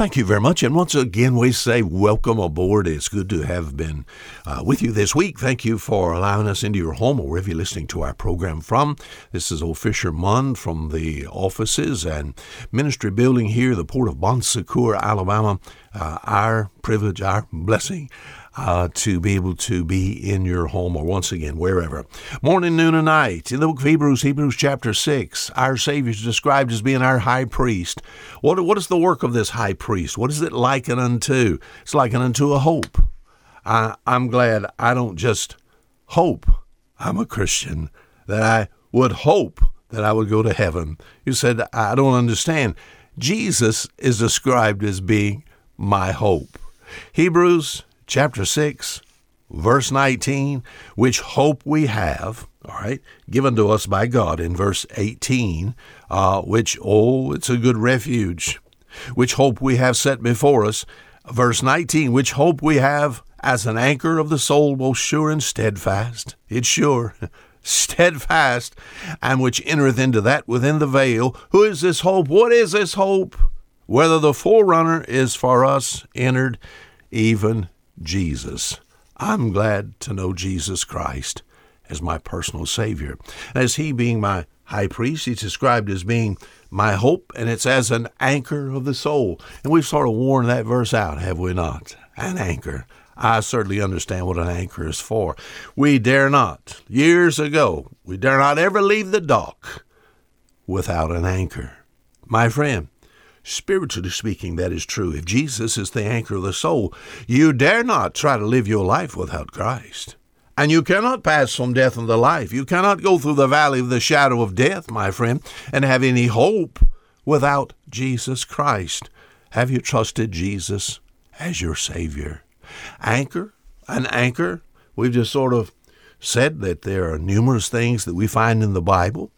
thank you very much. And once again, we say welcome aboard. It's good to have been uh, with you this week. Thank you for allowing us into your home or wherever you're listening to our program from. This is Old Fisher Munn from the offices and ministry building here, the port of Bon Secour, Alabama. Uh, our privilege, our blessing uh, to be able to be in your home or once again, wherever. Morning, noon, and night. In the book of Hebrews, Hebrews chapter 6, our Savior is described as being our high priest. What, what is the work of this high priest? What is it likened unto? It's likened unto a hope. I, I'm glad I don't just hope I'm a Christian, that I would hope that I would go to heaven. You said, I don't understand. Jesus is described as being my hope. Hebrews chapter 6, verse 19, which hope we have, all right, given to us by God in verse 18, uh, which, oh, it's a good refuge, which hope we have set before us. Verse 19, which hope we have as an anchor of the soul, both sure and steadfast. It's sure. steadfast, and which entereth into that within the veil. Who is this hope? What is this hope? Whether the forerunner is for us entered, even Jesus. I'm glad to know Jesus Christ as my personal Savior. As He being my high priest, He's described as being my hope, and it's as an anchor of the soul. And we've sort of worn that verse out, have we not? An anchor. I certainly understand what an anchor is for. We dare not, years ago, we dare not ever leave the dock without an anchor. My friend, Spiritually speaking, that is true. If Jesus is the anchor of the soul, you dare not try to live your life without Christ. And you cannot pass from death unto life. You cannot go through the valley of the shadow of death, my friend, and have any hope without Jesus Christ. Have you trusted Jesus as your Savior? Anchor, an anchor. We've just sort of said that there are numerous things that we find in the Bible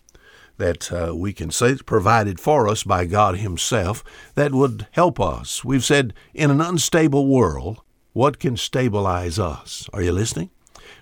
that uh, we can say is provided for us by God Himself that would help us. We've said, in an unstable world, what can stabilize us? Are you listening?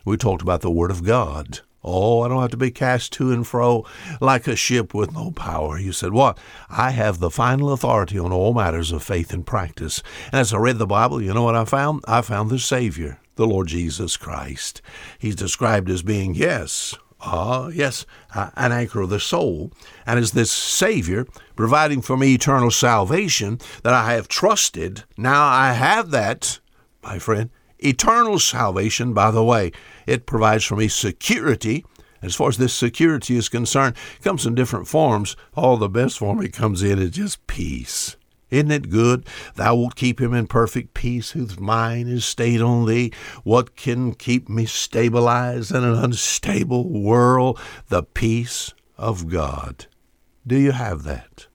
We talked about the Word of God. Oh, I don't have to be cast to and fro like a ship with no power. You said, What? I have the final authority on all matters of faith and practice. And as I read the Bible, you know what I found? I found the Savior, the Lord Jesus Christ. He's described as being, yes, Ah, yes, an anchor of the soul, and as this Savior providing for me eternal salvation that I have trusted. Now I have that, my friend, eternal salvation, by the way. It provides for me security. As far as this security is concerned, it comes in different forms. All the best form it comes in is just peace. Isn't it good? Thou wilt keep him in perfect peace whose mind is stayed on thee. What can keep me stabilized in an unstable world? The peace of God. Do you have that?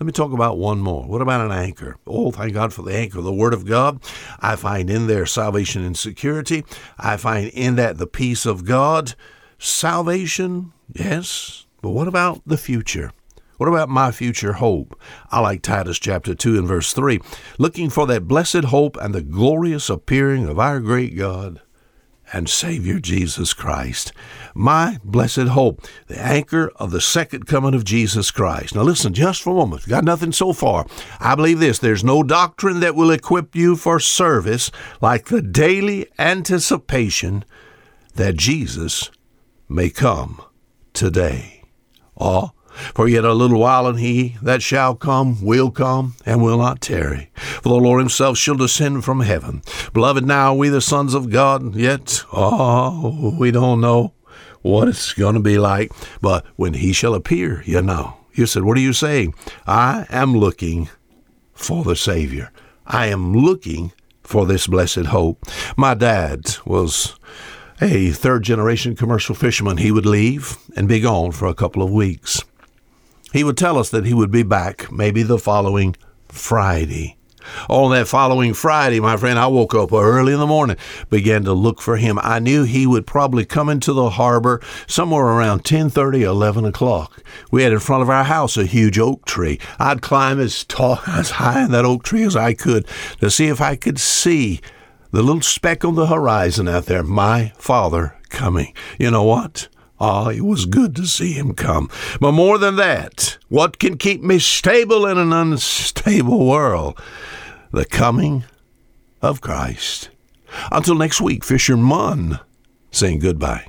Let me talk about one more. What about an anchor? Oh, thank God for the anchor, the Word of God. I find in there salvation and security. I find in that the peace of God. Salvation, yes, but what about the future? What about my future hope? I like Titus chapter 2 and verse 3, looking for that blessed hope and the glorious appearing of our great God and Savior Jesus Christ. My blessed hope, the anchor of the second coming of Jesus Christ. Now listen just for a moment. Got nothing so far. I believe this there's no doctrine that will equip you for service like the daily anticipation that Jesus may come today. Oh, for yet a little while, and he that shall come will come and will not tarry. For the Lord himself shall descend from heaven. Beloved, now we the sons of God, yet, oh, we don't know what it's going to be like. But when he shall appear, you know. You said, What are you saying? I am looking for the Savior. I am looking for this blessed hope. My dad was a third generation commercial fisherman. He would leave and be gone for a couple of weeks. He would tell us that he would be back maybe the following Friday. On that following Friday, my friend, I woke up early in the morning, began to look for him. I knew he would probably come into the harbor somewhere around 10:30, 11 o'clock. We had in front of our house a huge oak tree. I'd climb as tall, as high in that oak tree as I could to see if I could see the little speck on the horizon out there. My father coming. You know what? Ah, it was good to see him come. But more than that, what can keep me stable in an unstable world? The coming of Christ. Until next week, Fisher Munn saying goodbye.